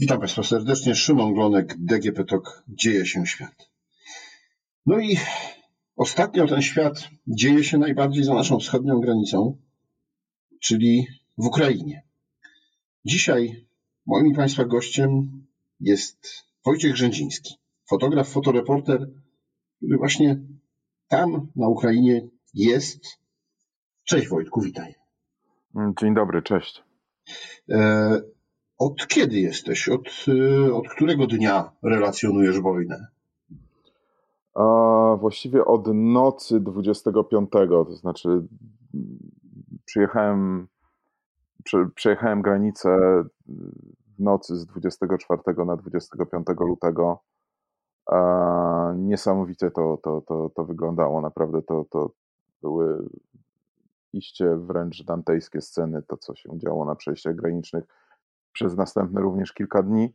Witam Państwa serdecznie. Szymon Glonek, DGP TOK. Dzieje się świat. No i ostatnio ten świat dzieje się najbardziej za naszą wschodnią granicą, czyli w Ukrainie. Dzisiaj moim Państwa gościem jest Wojciech Rzędziński, fotograf, fotoreporter, który właśnie tam na Ukrainie jest. Cześć Wojtku, witaj. Dzień dobry, cześć. E, od kiedy jesteś? Od, y, od którego dnia relacjonujesz wojnę? A właściwie od nocy 25, to znaczy przyjechałem, przejechałem granicę w nocy z 24 na 25 lutego. Niesamowicie to, to, to, to wyglądało. Naprawdę to, to były iście wręcz dantejskie sceny, to co się działo na przejściach granicznych przez następne również kilka dni.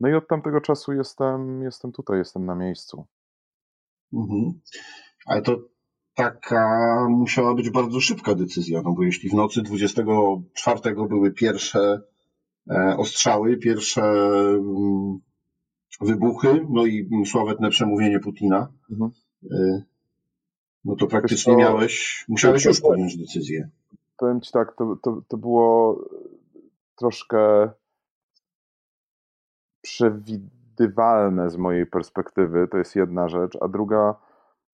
No i od tamtego czasu jestem, jestem tutaj, jestem na miejscu. Mhm. Ale to taka musiała być bardzo szybka decyzja, no bo jeśli w nocy 24 były pierwsze e, ostrzały, pierwsze mm, wybuchy, no i sławetne przemówienie Putina, mhm. E, no to praktycznie to, miałeś, musiałeś już podjąć decyzję. Powiem Ci tak, to, to, to było troszkę przewidywalne z mojej perspektywy, to jest jedna rzecz, a druga,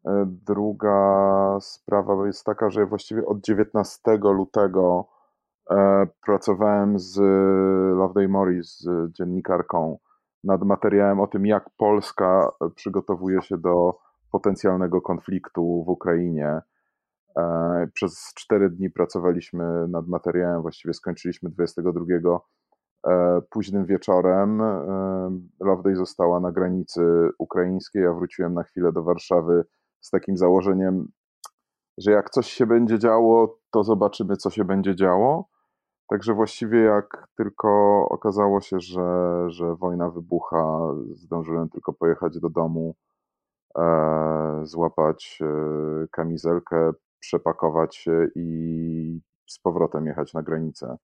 e, druga sprawa jest taka, że właściwie od 19 lutego e, pracowałem z Loveday Morris, z dziennikarką, nad materiałem o tym, jak Polska przygotowuje się do potencjalnego konfliktu w Ukrainie. E, przez cztery dni pracowaliśmy nad materiałem, właściwie skończyliśmy 22 E, późnym wieczorem e, Loveday została na granicy ukraińskiej, ja wróciłem na chwilę do Warszawy z takim założeniem, że jak coś się będzie działo, to zobaczymy, co się będzie działo. Także właściwie jak tylko okazało się, że, że wojna wybucha, zdążyłem tylko pojechać do domu, e, złapać e, kamizelkę, przepakować się i z powrotem jechać na granicę.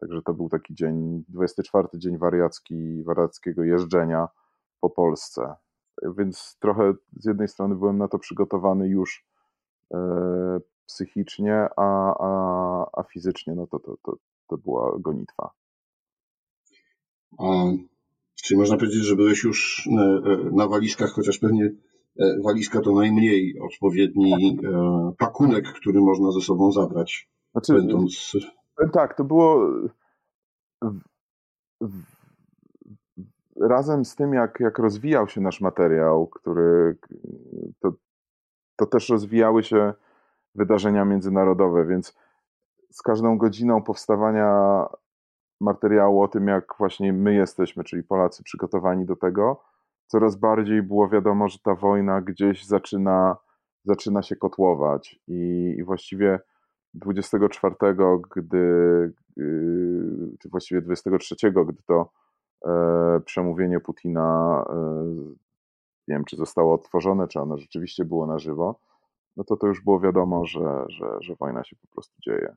Także to był taki dzień, 24 dzień wariacki, wariackiego jeżdżenia po Polsce. Więc trochę z jednej strony byłem na to przygotowany już e, psychicznie, a, a, a fizycznie no to, to, to, to była gonitwa. A, czyli można powiedzieć, że byłeś już na, e, e, na walizkach, chociaż pewnie walizka to najmniej odpowiedni pakunek, który można ze sobą zabrać, znaczy, będąc tak, to było razem z tym, jak, jak rozwijał się nasz materiał, który to, to też rozwijały się wydarzenia międzynarodowe, więc z każdą godziną powstawania materiału o tym, jak właśnie my jesteśmy, czyli Polacy, przygotowani do tego, coraz bardziej było wiadomo, że ta wojna gdzieś zaczyna, zaczyna się kotłować i, i właściwie 24, gdy, y, czy właściwie 23, gdy to e, przemówienie Putina, e, nie wiem, czy zostało odtworzone, czy ono rzeczywiście było na żywo, no to to już było wiadomo, że, że, że wojna się po prostu dzieje.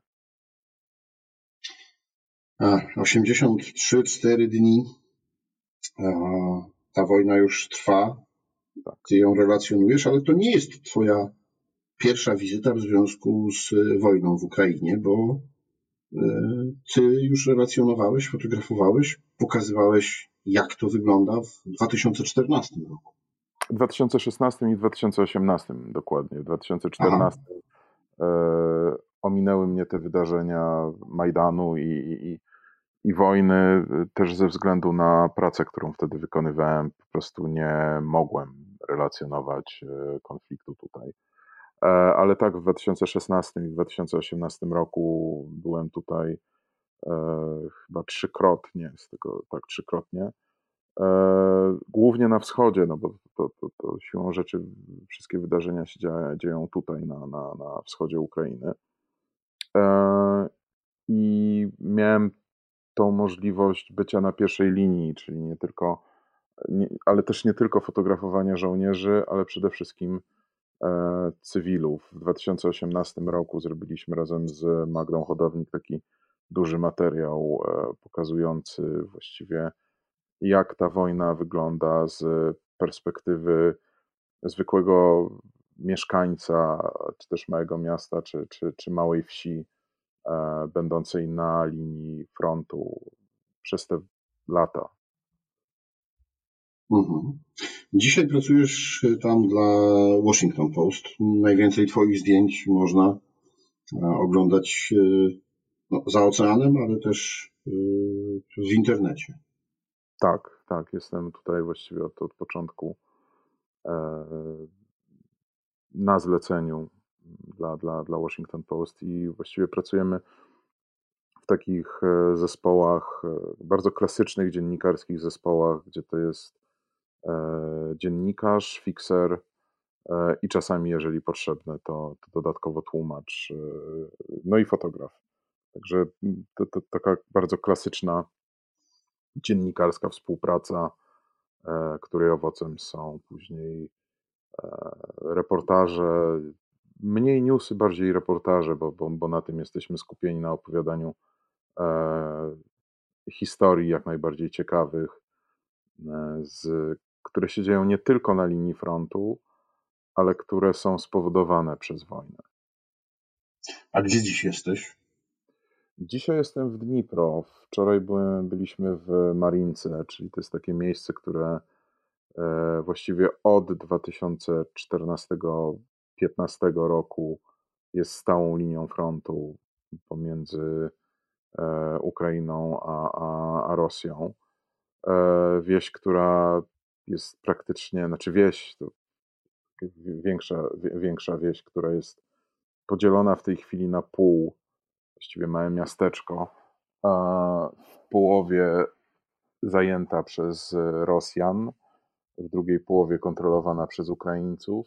83-4 dni. Ta wojna już trwa. Tak. Ty ją relacjonujesz, ale to nie jest twoja pierwsza wizyta w związku z e, wojną w Ukrainie, bo e, ty już relacjonowałeś, fotografowałeś, pokazywałeś, jak to wygląda w 2014 roku. W 2016 i 2018 dokładnie. W 2014 e, ominęły mnie te wydarzenia Majdanu i, i, i wojny, też ze względu na pracę, którą wtedy wykonywałem. Po prostu nie mogłem relacjonować konfliktu tutaj. E, ale tak w 2016 i 2018 roku byłem tutaj e, chyba trzykrotnie, z tego tak trzykrotnie. E, głównie na wschodzie, no bo to, to, to siłą rzeczy wszystkie wydarzenia się dzieją, dzieją tutaj, na, na, na wschodzie Ukrainy. I miałem tą możliwość bycia na pierwszej linii, czyli nie tylko, nie, ale też nie tylko fotografowania żołnierzy, ale przede wszystkim E, cywilów. W 2018 roku zrobiliśmy razem z Magdą Hodownik taki duży materiał e, pokazujący właściwie jak ta wojna wygląda z perspektywy zwykłego mieszkańca, czy też małego miasta, czy, czy, czy małej wsi, będącej na linii frontu przez te lata. Mhm. Dzisiaj pracujesz tam dla Washington Post. Najwięcej Twoich zdjęć można e, oglądać e, no, za oceanem, ale też w internecie. Tak, tak. Jestem tutaj właściwie od, od początku na zleceniu dla, dla, dla Washington Post i właściwie pracujemy w takich e, zespołach, e, bardzo klasycznych dziennikarskich zespołach, gdzie to jest e, dziennikarz, fixer i czasami, jeżeli potrzebne, to, to dodatkowo tłumacz, no i fotograf. Także to, to taka bardzo klasyczna dziennikarska współpraca, której owocem są później reportaże, mniej newsy, bardziej reportaże, bo, bo, bo na tym jesteśmy skupieni na opowiadaniu e, historii jak najbardziej ciekawych, e, z, które się dzieją nie tylko na linii frontu, ale które są spowodowane przez wojnę. A gdzie dziś jesteś? Dzisiaj jestem w Dnipro. Wczoraj byłem, byliśmy w Marince, czyli to jest takie miejsce, które E, właściwie od 2014-15 roku jest stałą linią frontu pomiędzy e, Ukrainą a, a, a Rosją. E, wieś, która jest praktycznie, znaczy wieś, to większa, większa wieś, która jest podzielona w tej chwili na pół, właściwie małe miasteczko, w połowie zajęta przez Rosjan, w drugiej połowie kontrolowana przez Ukraińców.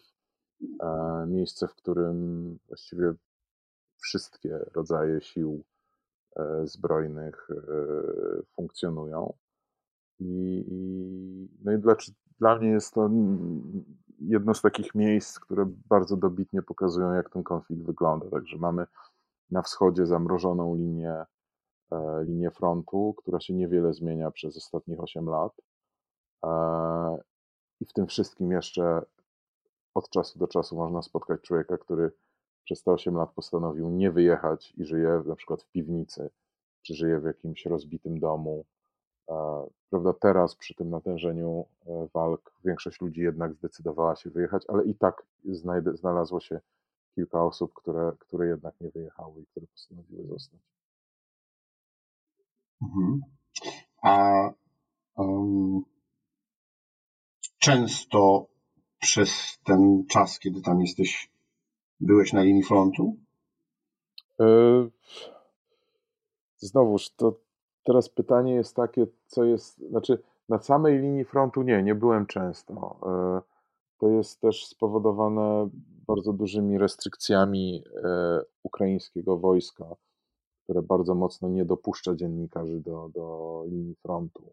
E, miejsce, w którym właściwie wszystkie rodzaje sił e, zbrojnych e, funkcjonują. I, no i dla, dla mnie jest to jedno z takich miejsc, które bardzo dobitnie pokazują, jak ten konflikt wygląda. Także mamy na wschodzie zamrożoną linię, linię frontu, która się niewiele zmienia przez ostatnich 8 lat i w tym wszystkim jeszcze od czasu do czasu można spotkać człowieka, który przez te 8 lat postanowił nie wyjechać i żyje na przykład w piwnicy, czy żyje w jakimś rozbitym domu. Prawda, teraz przy tym natężeniu e, walk większość ludzi jednak zdecydowała się wyjechać, ale i tak znalazło się kilka osób, które, które jednak nie wyjechały i które postanowiły zostać. Mhm. A um, często przez ten czas, kiedy tam jesteś, byłeś na linii frontu? E, znowuż, to teraz pytanie jest takie, co jest, znaczy na samej linii frontu nie, nie byłem często. E, to jest też spowodowane bardzo dużymi restrykcjami e, ukraińskiego wojska, które bardzo mocno nie dopuszcza dziennikarzy do, do linii frontu.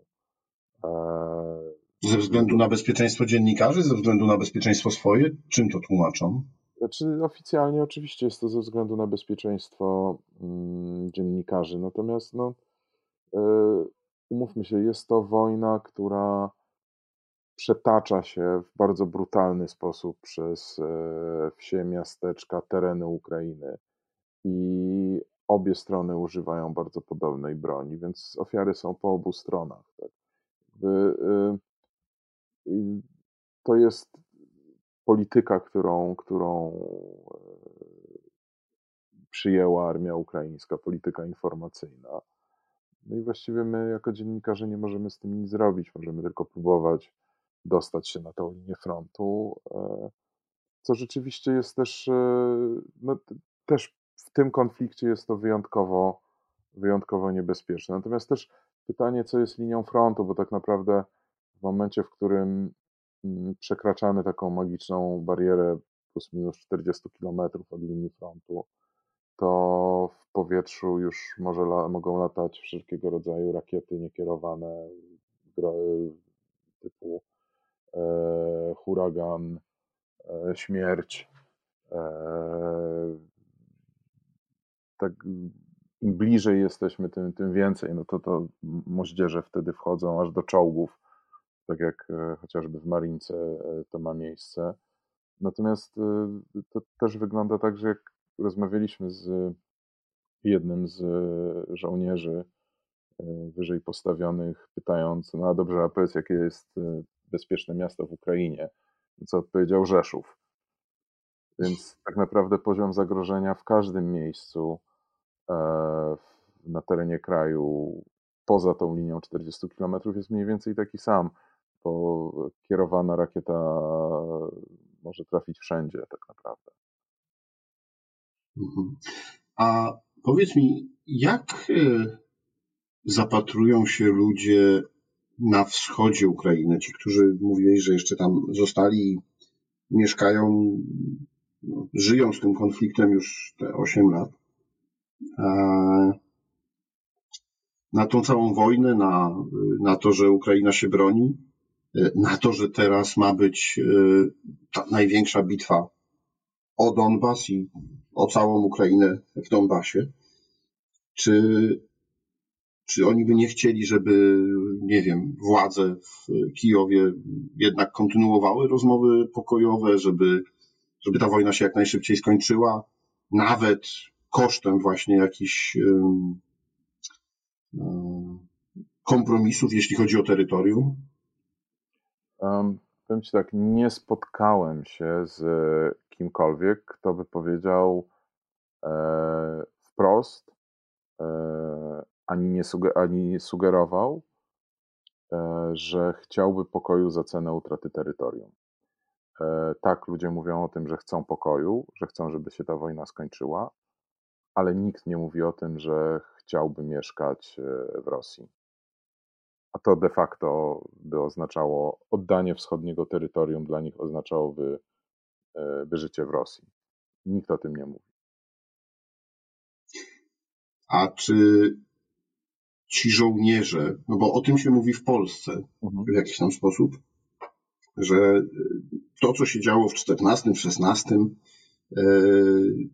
Ze względu na bezpieczeństwo dziennikarzy, ze względu na bezpieczeństwo swoje? Czym to tłumaczą? Znaczy, oficjalnie oczywiście jest to ze względu na bezpieczeństwo mm, dziennikarzy, natomiast no, yy, umówmy się, jest to wojna, która przetacza się w bardzo brutalny sposób przez yy, wsie, miasteczka, tereny Ukrainy i obie strony używają bardzo podobnej broni, więc ofiary są po obu stronach. Tak? Jakby, yy, to jest polityka, którą, którą e, przyjęła armia ukraińska, polityka informacyjna. No i właściwie my, jako dziennikarze, nie możemy z tym nic zrobić. Możemy tylko próbować dostać się na tą linię frontu, e, co rzeczywiście jest też, e, no, też w tym konflikcie jest to wyjątkowo, wyjątkowo niebezpieczne. Natomiast też pytanie, co jest linią frontu, bo tak naprawdę w momencie, w którym mm, przekraczamy taką magiczną barierę plus minus 40 km od linii frontu, to w powietrzu już może mogą latać wszelkiego rodzaju rakiety niekierowane typu e, huragan, e, śmierć. E, tak, im bliżej jesteśmy, tym, tym więcej. No to, to moździerze wtedy wchodzą aż do czołgów, tak jak e, chociażby w Marince e, to ma miejsce. Natomiast to też wygląda tak, że jak rozmawialiśmy z jednym z żołnierzy wyżej postawionych, pytając, no a dobrze, a powiedz, jakie jest bezpieczne miasto w Ukrainie, co odpowiedział Rzeszów. Więc tak naprawdę poziom zagrożenia w każdym miejscu e, na terenie kraju poza tą linią 40 km jest mniej więcej taki sam, bo kierowana rakieta może trafić wszędzie tak naprawdę. Mhm. A powiedz mi, jak e, zapatrują się ludzie na wschodzie Ukrainy, ci, którzy mówili, że jeszcze tam zostali, mieszkają no, żyją z tym konfliktem już te 8 lat, na tą całą wojnę, na, na to, że Ukraina się broni, na to, że teraz ma być e, ta największa bitwa o Donbas i o całą Ukrainę w Donbasie. Czy, czy oni by nie chcieli, żeby, nie wiem, władze w Kijowie jednak kontynuowały rozmowy pokojowe, żeby żeby ta wojna się jak najszybciej skończyła, nawet kosztem właśnie jakichś kompromisów, jeśli chodzi o terytorium? Um, powiem Ci tak, nie spotkałem się z kimkolwiek, kto by powiedział e, wprost, e, ani, nie suger ani sugerował, e, że chciałby pokoju za cenę utraty terytorium. E, tak, ludzie mówią o tym, że chcą pokoju, że chcą, żeby się ta wojna skończyła, ale nikt nie mówi o tym, że chciałby mieszkać e, w Rosji. A to de facto by oznaczało oddanie wschodniego terytorium, dla nich oznaczałoby e, by życie w Rosji. Nikt o tym nie mówi. A czy ci żołnierze, no bo o tym się mówi w Polsce mhm. w jakiś tam sposób, że to, co się działo w 14, w 16, e,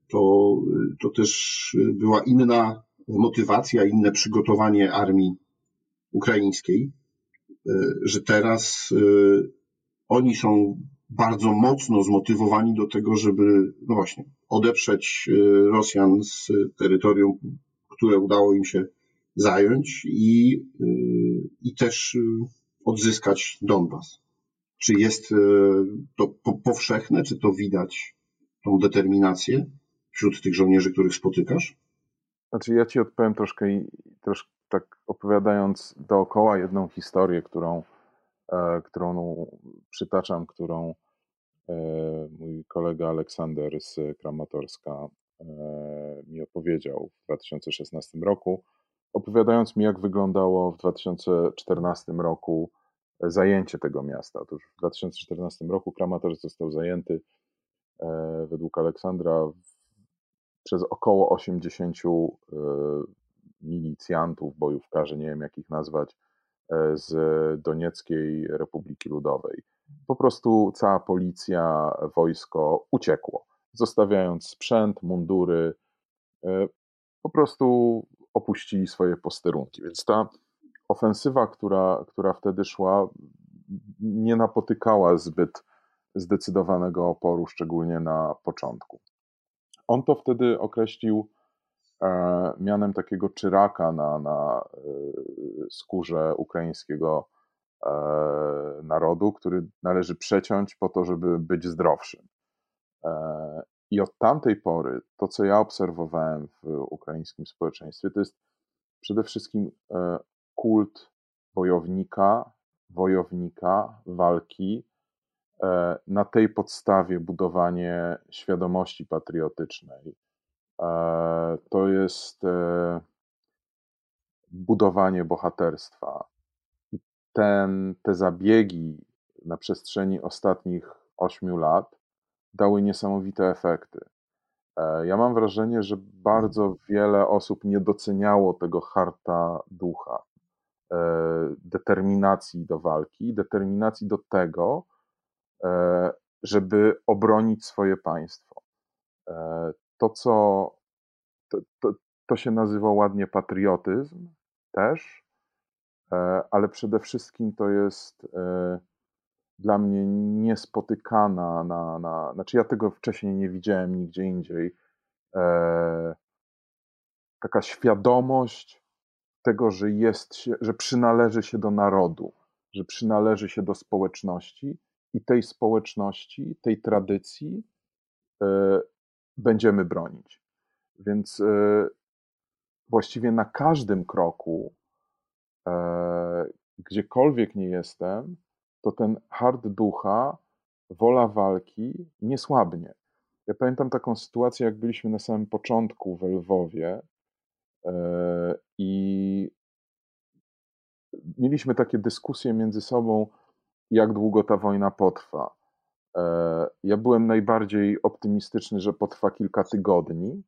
to, to też była inna motywacja, inne przygotowanie armii ukraińskiej, e, że teraz e, oni są bardzo mocno zmotywowani do tego, żeby, no właśnie, odeprzeć Rosjan z terytorium, które udało im się zająć i, i też odzyskać Donbas. Czy jest e, to powszechne, czy to widać tą determinację wśród tych żołnierzy, których spotykasz? Znaczy, ja ci odpowiem troszkę troszkę tak opowiadając dookoła jedną historię, którą, e, którą przytaczam, którą e, mój kolega Aleksander z Kramatorska mi opowiedział w 2016 roku, opowiadając mi, jak wyglądało w 2014 roku zajęcie tego miasta. Otóż w 2014 roku Kramatorsk został zajęty e, według Aleksandra przez około 80 e, milicjantów, bojówkarzy, nie wiem jak ich nazwać, e, z Donieckiej Republiki Ludowej. Po prostu cała policja, wojsko uciekło, zostawiając sprzęt, mundury, po prostu opuścili swoje posterunki. Więc ta ofensywa, która, która wtedy szła, nie napotykała zbyt zdecydowanego oporu, szczególnie na początku. On to wtedy określił e, mianem takiego czyraka na, na e, skórze ukraińskiego e, narodu, który należy przeciąć po to, żeby być zdrowszym. I od tamtej pory to, co ja obserwowałem w ukraińskim społeczeństwie, to jest przede wszystkim kult wojownika, wojownika, walki. E, na tej podstawie budowanie świadomości patriotycznej. E, to jest e, budowanie bohaterstwa. Ten, te zabiegi na przestrzeni ostatnich ośmiu lat dały niesamowite efekty. Ja mam wrażenie, że bardzo wiele osób nie doceniało tego harta ducha. E, determinacji do walki, determinacji do tego, e, żeby obronić swoje państwo. E, to, co to, to, to się nazywa ładnie patriotyzm też, e, ale przede wszystkim to jest e, dla mnie niespotykana na, na znaczy ja tego wcześniej nie widziałem nigdzie indziej. Taka świadomość tego, że jest się, że przynależy się do narodu, że przynależy się do społeczności i tej społeczności, tej tradycji będziemy bronić. Więc e, właściwie na każdym kroku, e, gdziekolwiek nie jestem, to ten hard ducha, wola walki nie słabnie. Ja pamiętam taką sytuację, jak byliśmy na samym początku w Lwowie e, i mieliśmy takie dyskusje między sobą, jak długo ta wojna potrwa. Ja byłem najbardziej optymistyczny, że potrwa kilka tygodni.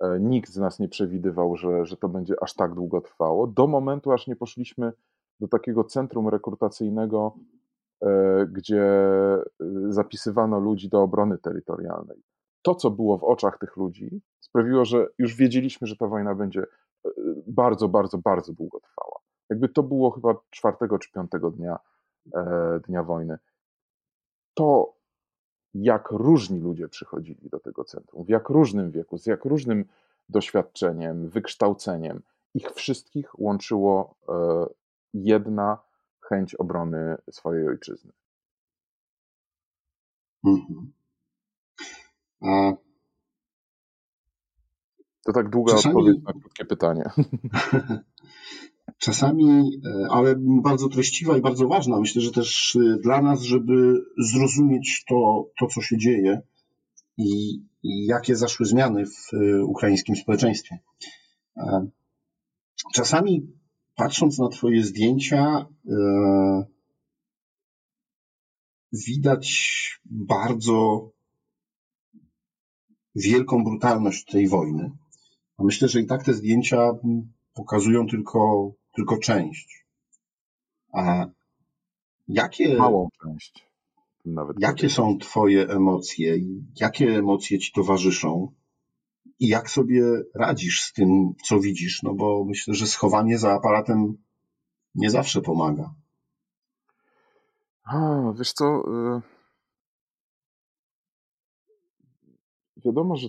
E, nikt z nas nie przewidywał, że, że to będzie aż tak długo trwało, do momentu, aż nie poszliśmy do takiego centrum rekrutacyjnego, e, gdzie e, zapisywano ludzi do obrony terytorialnej. To, co było w oczach tych ludzi, sprawiło, że już wiedzieliśmy, że ta wojna będzie bardzo, bardzo, bardzo długo trwała. Jakby to było chyba czwartego czy piątego dnia, dnia wojny. To jak różni ludzie przychodzili do tego centrum, w jak różnym wieku, z jak różnym doświadczeniem, wykształceniem. Ich wszystkich łączyło e, jedna chęć obrony swojej ojczyzny. Mhm. A... To tak długa Czasami... odpowiedź na krótkie pytanie. czasami, e, ale bardzo treściwa i bardzo ważna. Myślę, że też e, dla nas, żeby zrozumieć to, to co się dzieje i, i jakie zaszły zmiany w e, ukraińskim społeczeństwie. Czasami patrząc na Twoje zdjęcia, widać bardzo wielką brutalność tej wojny. A myślę, że i tak te zdjęcia pokazują tylko tylko część. A jakie. Małą część. Nawet jakie są Twoje emocje? Jakie emocje Ci towarzyszą? I jak sobie radzisz z tym, co widzisz? No bo myślę, że schowanie za aparatem nie zawsze pomaga. A, wiesz co? Y, wiadomo, że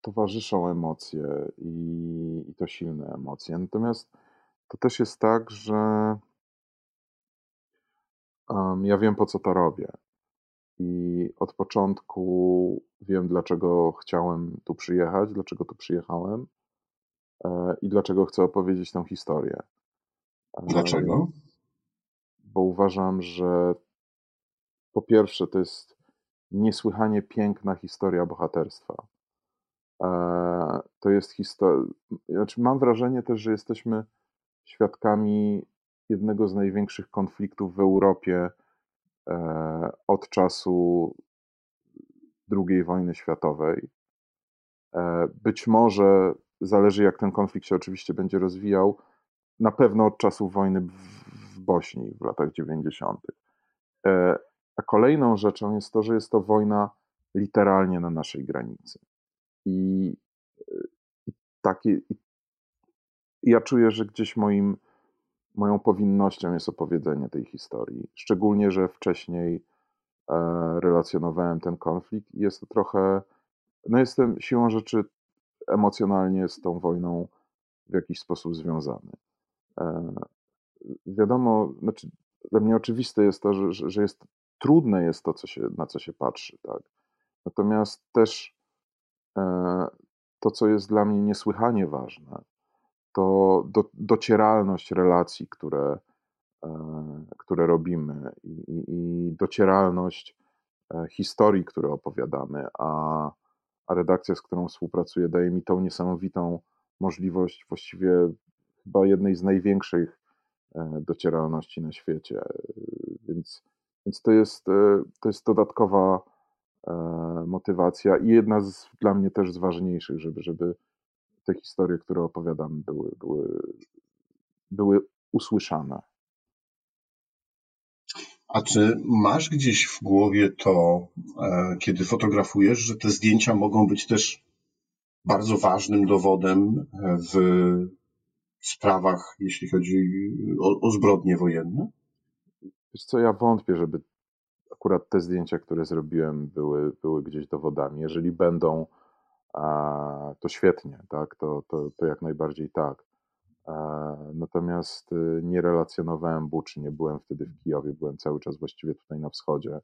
towarzyszą emocje i, i to silne emocje. Natomiast to też jest tak, że um, ja wiem po co to robię. I od początku wiem, dlaczego chciałem tu przyjechać, dlaczego tu przyjechałem e, i dlaczego chcę opowiedzieć tę historię. E, dlaczego? Bo uważam, że po pierwsze to jest niesłychanie piękna historia bohaterstwa. E, to jest historia. Znaczy, mam wrażenie też, że jesteśmy świadkami jednego z największych konfliktów w Europie e, od czasu II wojny światowej. E, być może, zależy jak ten konflikt się oczywiście będzie rozwijał, na pewno od czasów wojny w Bośni w latach 90. A kolejną rzeczą jest to, że jest to wojna literalnie na naszej granicy. I, i, takie, i ja czuję, że gdzieś moim, moją powinnością jest opowiedzenie tej historii. Szczególnie, że wcześniej e, relacjonowałem ten konflikt i jest to trochę. No, jestem siłą rzeczy emocjonalnie z tą wojną w jakiś sposób związany. E, wiadomo, znaczy, dla mnie oczywiste jest to, że, że jest trudne jest to, co się, na co się patrzy, tak. Natomiast też e, to, co jest dla mnie niesłychanie ważne, to do, docieralność relacji, które, e, które robimy i, i docieralność e, historii, które opowiadamy, a, a redakcja, z którą współpracuję, daje mi tą niesamowitą możliwość właściwie chyba jednej z największych e, docieralności na świecie. Więc, więc to, jest, to jest dodatkowa motywacja i jedna z, dla mnie też z ważniejszych, żeby, żeby te historie, które opowiadam, były, były, były usłyszane. A czy masz gdzieś w głowie to, e, kiedy fotografujesz, że te zdjęcia mogą być też bardzo ważnym dowodem w sprawach, jeśli chodzi o, o zbrodnie wojenne? Wiesz co, ja wątpię, żeby akurat te zdjęcia, które zrobiłem, były, były gdzieś dowodami. Jeżeli będą, to świetnie, tak? To, to, to jak najbardziej tak. Natomiast y, nie relacjonowałem Buczy, nie byłem wtedy w Kijowie, byłem cały czas właściwie tutaj na wschodzie.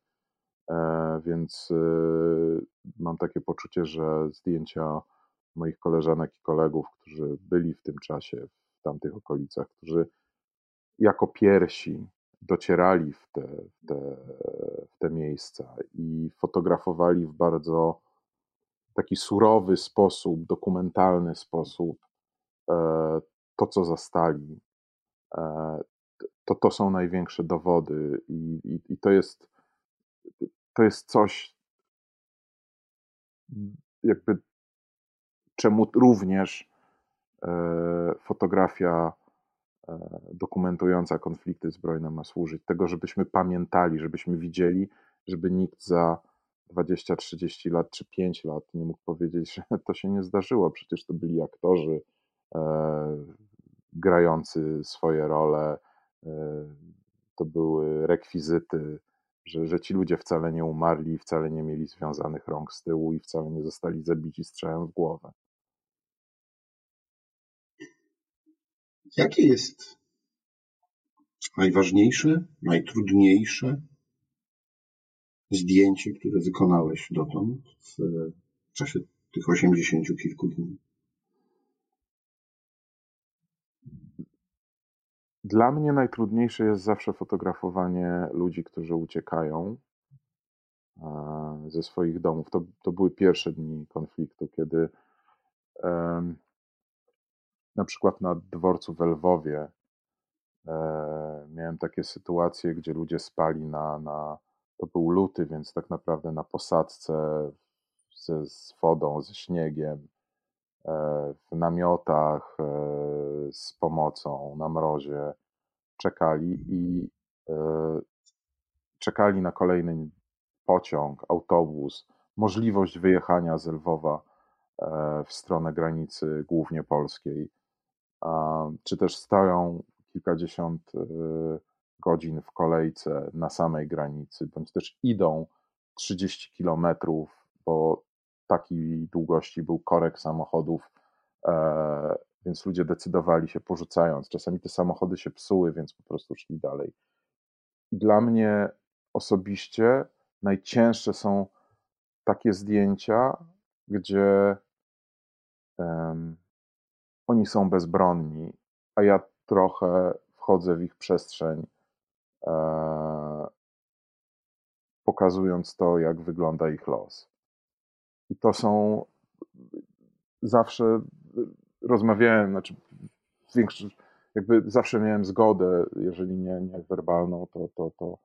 E, więc y, mam takie poczucie, że zdjęcia moich koleżanek i kolegów, którzy byli w tym czasie w tamtych okolicach, którzy jako pierwsi docierali w te, w te, w te miejsca i fotografowali w bardzo taki surowy sposób, dokumentalny sposób e, to, co zastali, e, to, to są największe dowody i, i, i to jest to jest coś jakby czemu również e, fotografia dokumentująca konflikty zbrojne ma służyć. Tego, żebyśmy pamiętali, żebyśmy widzieli, żeby nikt za 20, 30 lat czy 5 lat nie mógł powiedzieć, że to się nie zdarzyło. Przecież to byli aktorzy e, grający swoje role, e, to były rekwizyty, że, że ci ludzie wcale nie umarli, wcale nie mieli związanych rąk z tyłu i wcale nie zostali zabici strzałem w głowę. Jakie jest najważniejsze, najtrudniejsze zdjęcie, które wykonałeś dotąd w czasie tych osiemdziesięciu kilku dni? Dla mnie najtrudniejsze jest zawsze fotografowanie ludzi, którzy uciekają e, ze swoich domów. To, to były pierwsze dni konfliktu, kiedy na przykład na dworcu w Lwowie e, miałem takie sytuacje, gdzie ludzie spali na, na to był luty, więc tak naprawdę na posadzce ze, z wodą, ze śniegiem, e, w namiotach e, z pomocą na mrozie czekali i e, czekali na kolejny pociąg, autobus, możliwość wyjechania z Lwowa w stronę granicy głównie polskiej, czy też stoją kilkadziesiąt godzin w kolejce na samej granicy, bądź też idą 30 kilometrów, bo takiej długości był korek samochodów, e, więc ludzie decydowali się porzucając. Czasami te samochody się psuły, więc po prostu szli dalej. Dla mnie osobiście najcięższe są takie zdjęcia, gdzie um, oni są bezbronni, a ja trochę wchodzę w ich przestrzeń pokazując to, jak wygląda ich los. I to są zawsze rozmawiałem, znaczy większość, jakby zawsze miałem zgodę, jeżeli nie, nie werbalną, to, to, to,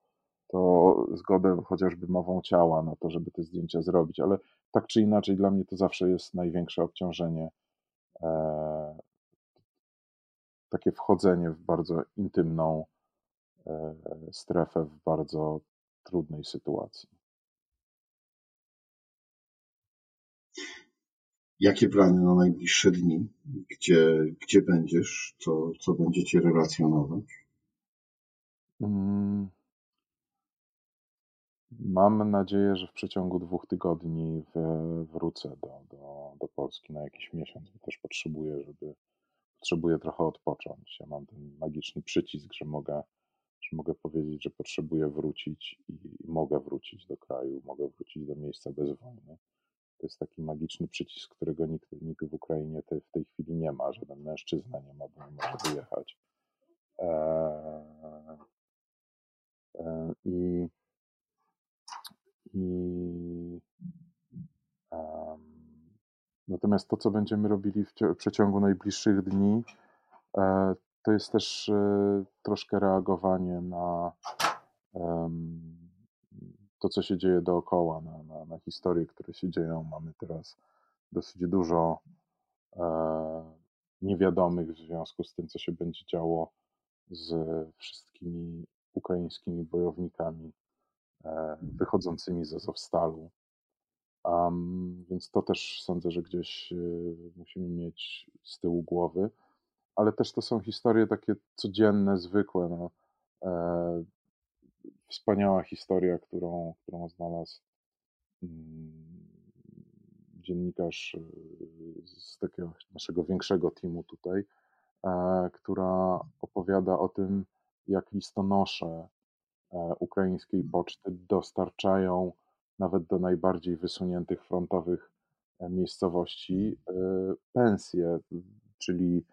to zgodę chociażby mową ciała na to, żeby te zdjęcia zrobić, ale tak czy inaczej dla mnie to zawsze jest największe obciążenie. E, takie wchodzenie w bardzo intymną E, strefę w bardzo trudnej sytuacji. Jakie plany na najbliższe dni? Gdzie, gdzie będziesz? Co, co będziecie relacjonować? Mm. Mam nadzieję, że w przeciągu dwóch tygodni wrócę do, do, do Polski na jakiś miesiąc, bo też potrzebuję, żeby potrzebuję trochę odpocząć. Ja mam ten magiczny przycisk, że mogę że mogę powiedzieć, że potrzebuję wrócić i mogę wrócić do kraju, mogę wrócić do miejsca bez wojny. To jest taki magiczny przycisk, którego nikt, nikt w Ukrainie te, w tej chwili nie ma. Żaden mężczyzna nie ma, bo nie może wyjechać. Eee, I, i natomiast to, co będziemy robili w, w przeciągu najbliższych dni, e, to jest też e, troszkę reagowanie na to, co się dzieje dookoła, na, na, na historie, które się dzieją. Mamy teraz dosyć dużo e, niewiadomych w związku z tym, co się będzie działo z wszystkimi ukraińskimi bojownikami e, wychodzącymi z Azowstalu. Um, więc to też sądzę, że gdzieś musimy mieć z tyłu głowy, ale też to są historie takie codzienne, zwykłe. No. E, wspaniała historia, którą, którą znalazł mm, dziennikarz z takiego naszego większego teamu tutaj, e, która opowiada o tym, jak listonosze e, ukraińskiej poczty dostarczają nawet do najbardziej wysuniętych frontowych e, miejscowości pensje, czyli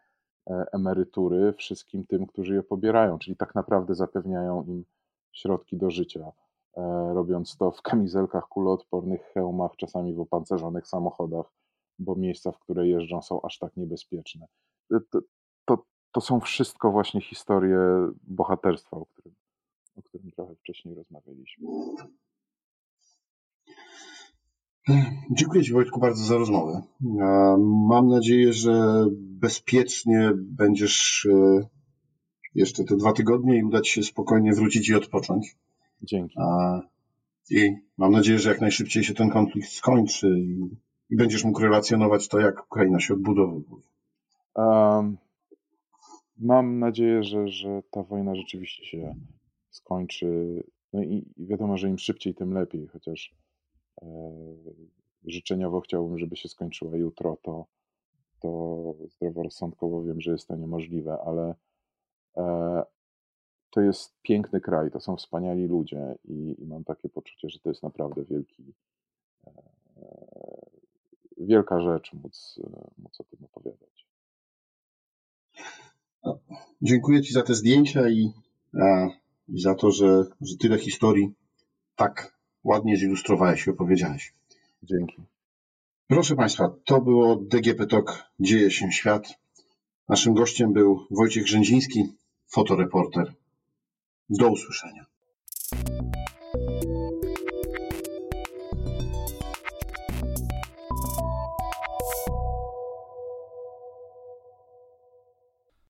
emerytury wszystkim tym, którzy je pobierają, czyli tak naprawdę zapewniają im środki do życia, robiąc to w kamizelkach kuloodpornych, hełmach, czasami w opancerzonych samochodach, bo miejsca, w które jeżdżą, są aż tak niebezpieczne. To, to, to są wszystko właśnie historie bohaterstwa, o którym, o którym trochę wcześniej rozmawialiśmy. Dziękuję Ci Wojtku bardzo za rozmowę. Mam nadzieję, że bezpiecznie będziesz e, jeszcze te dwa tygodnie i uda Ci się spokojnie wrócić i odpocząć. Dzięki. I mam nadzieję, że jak najszybciej się ten konflikt skończy i, będziesz mógł relacjonować to, jak Ukraina się odbudowuje. Um, mam nadzieję, że, że ta wojna rzeczywiście się skończy. No i, wiadomo, że im szybciej, tym lepiej, chociaż życzeniowo chciałbym, żeby się skończyła jutro, to, to zdroworozsądkowo wiem, że jest to niemożliwe, ale e, to jest piękny kraj, to są wspaniali ludzie i, i mam takie poczucie, że to jest naprawdę wielki, e, wielka rzecz móc, móc o tym opowiadać. No, dziękuję Ci za te zdjęcia i, e, i za to, że, że tyle historii tak ładnie zilustrowałeś i opowiedziałeś. Dzięki. Proszę Państwa, to było DGP Talk Dzieje się świat. Naszym gościem był Wojciech Rzędziński, fotoreporter. Do usłyszenia.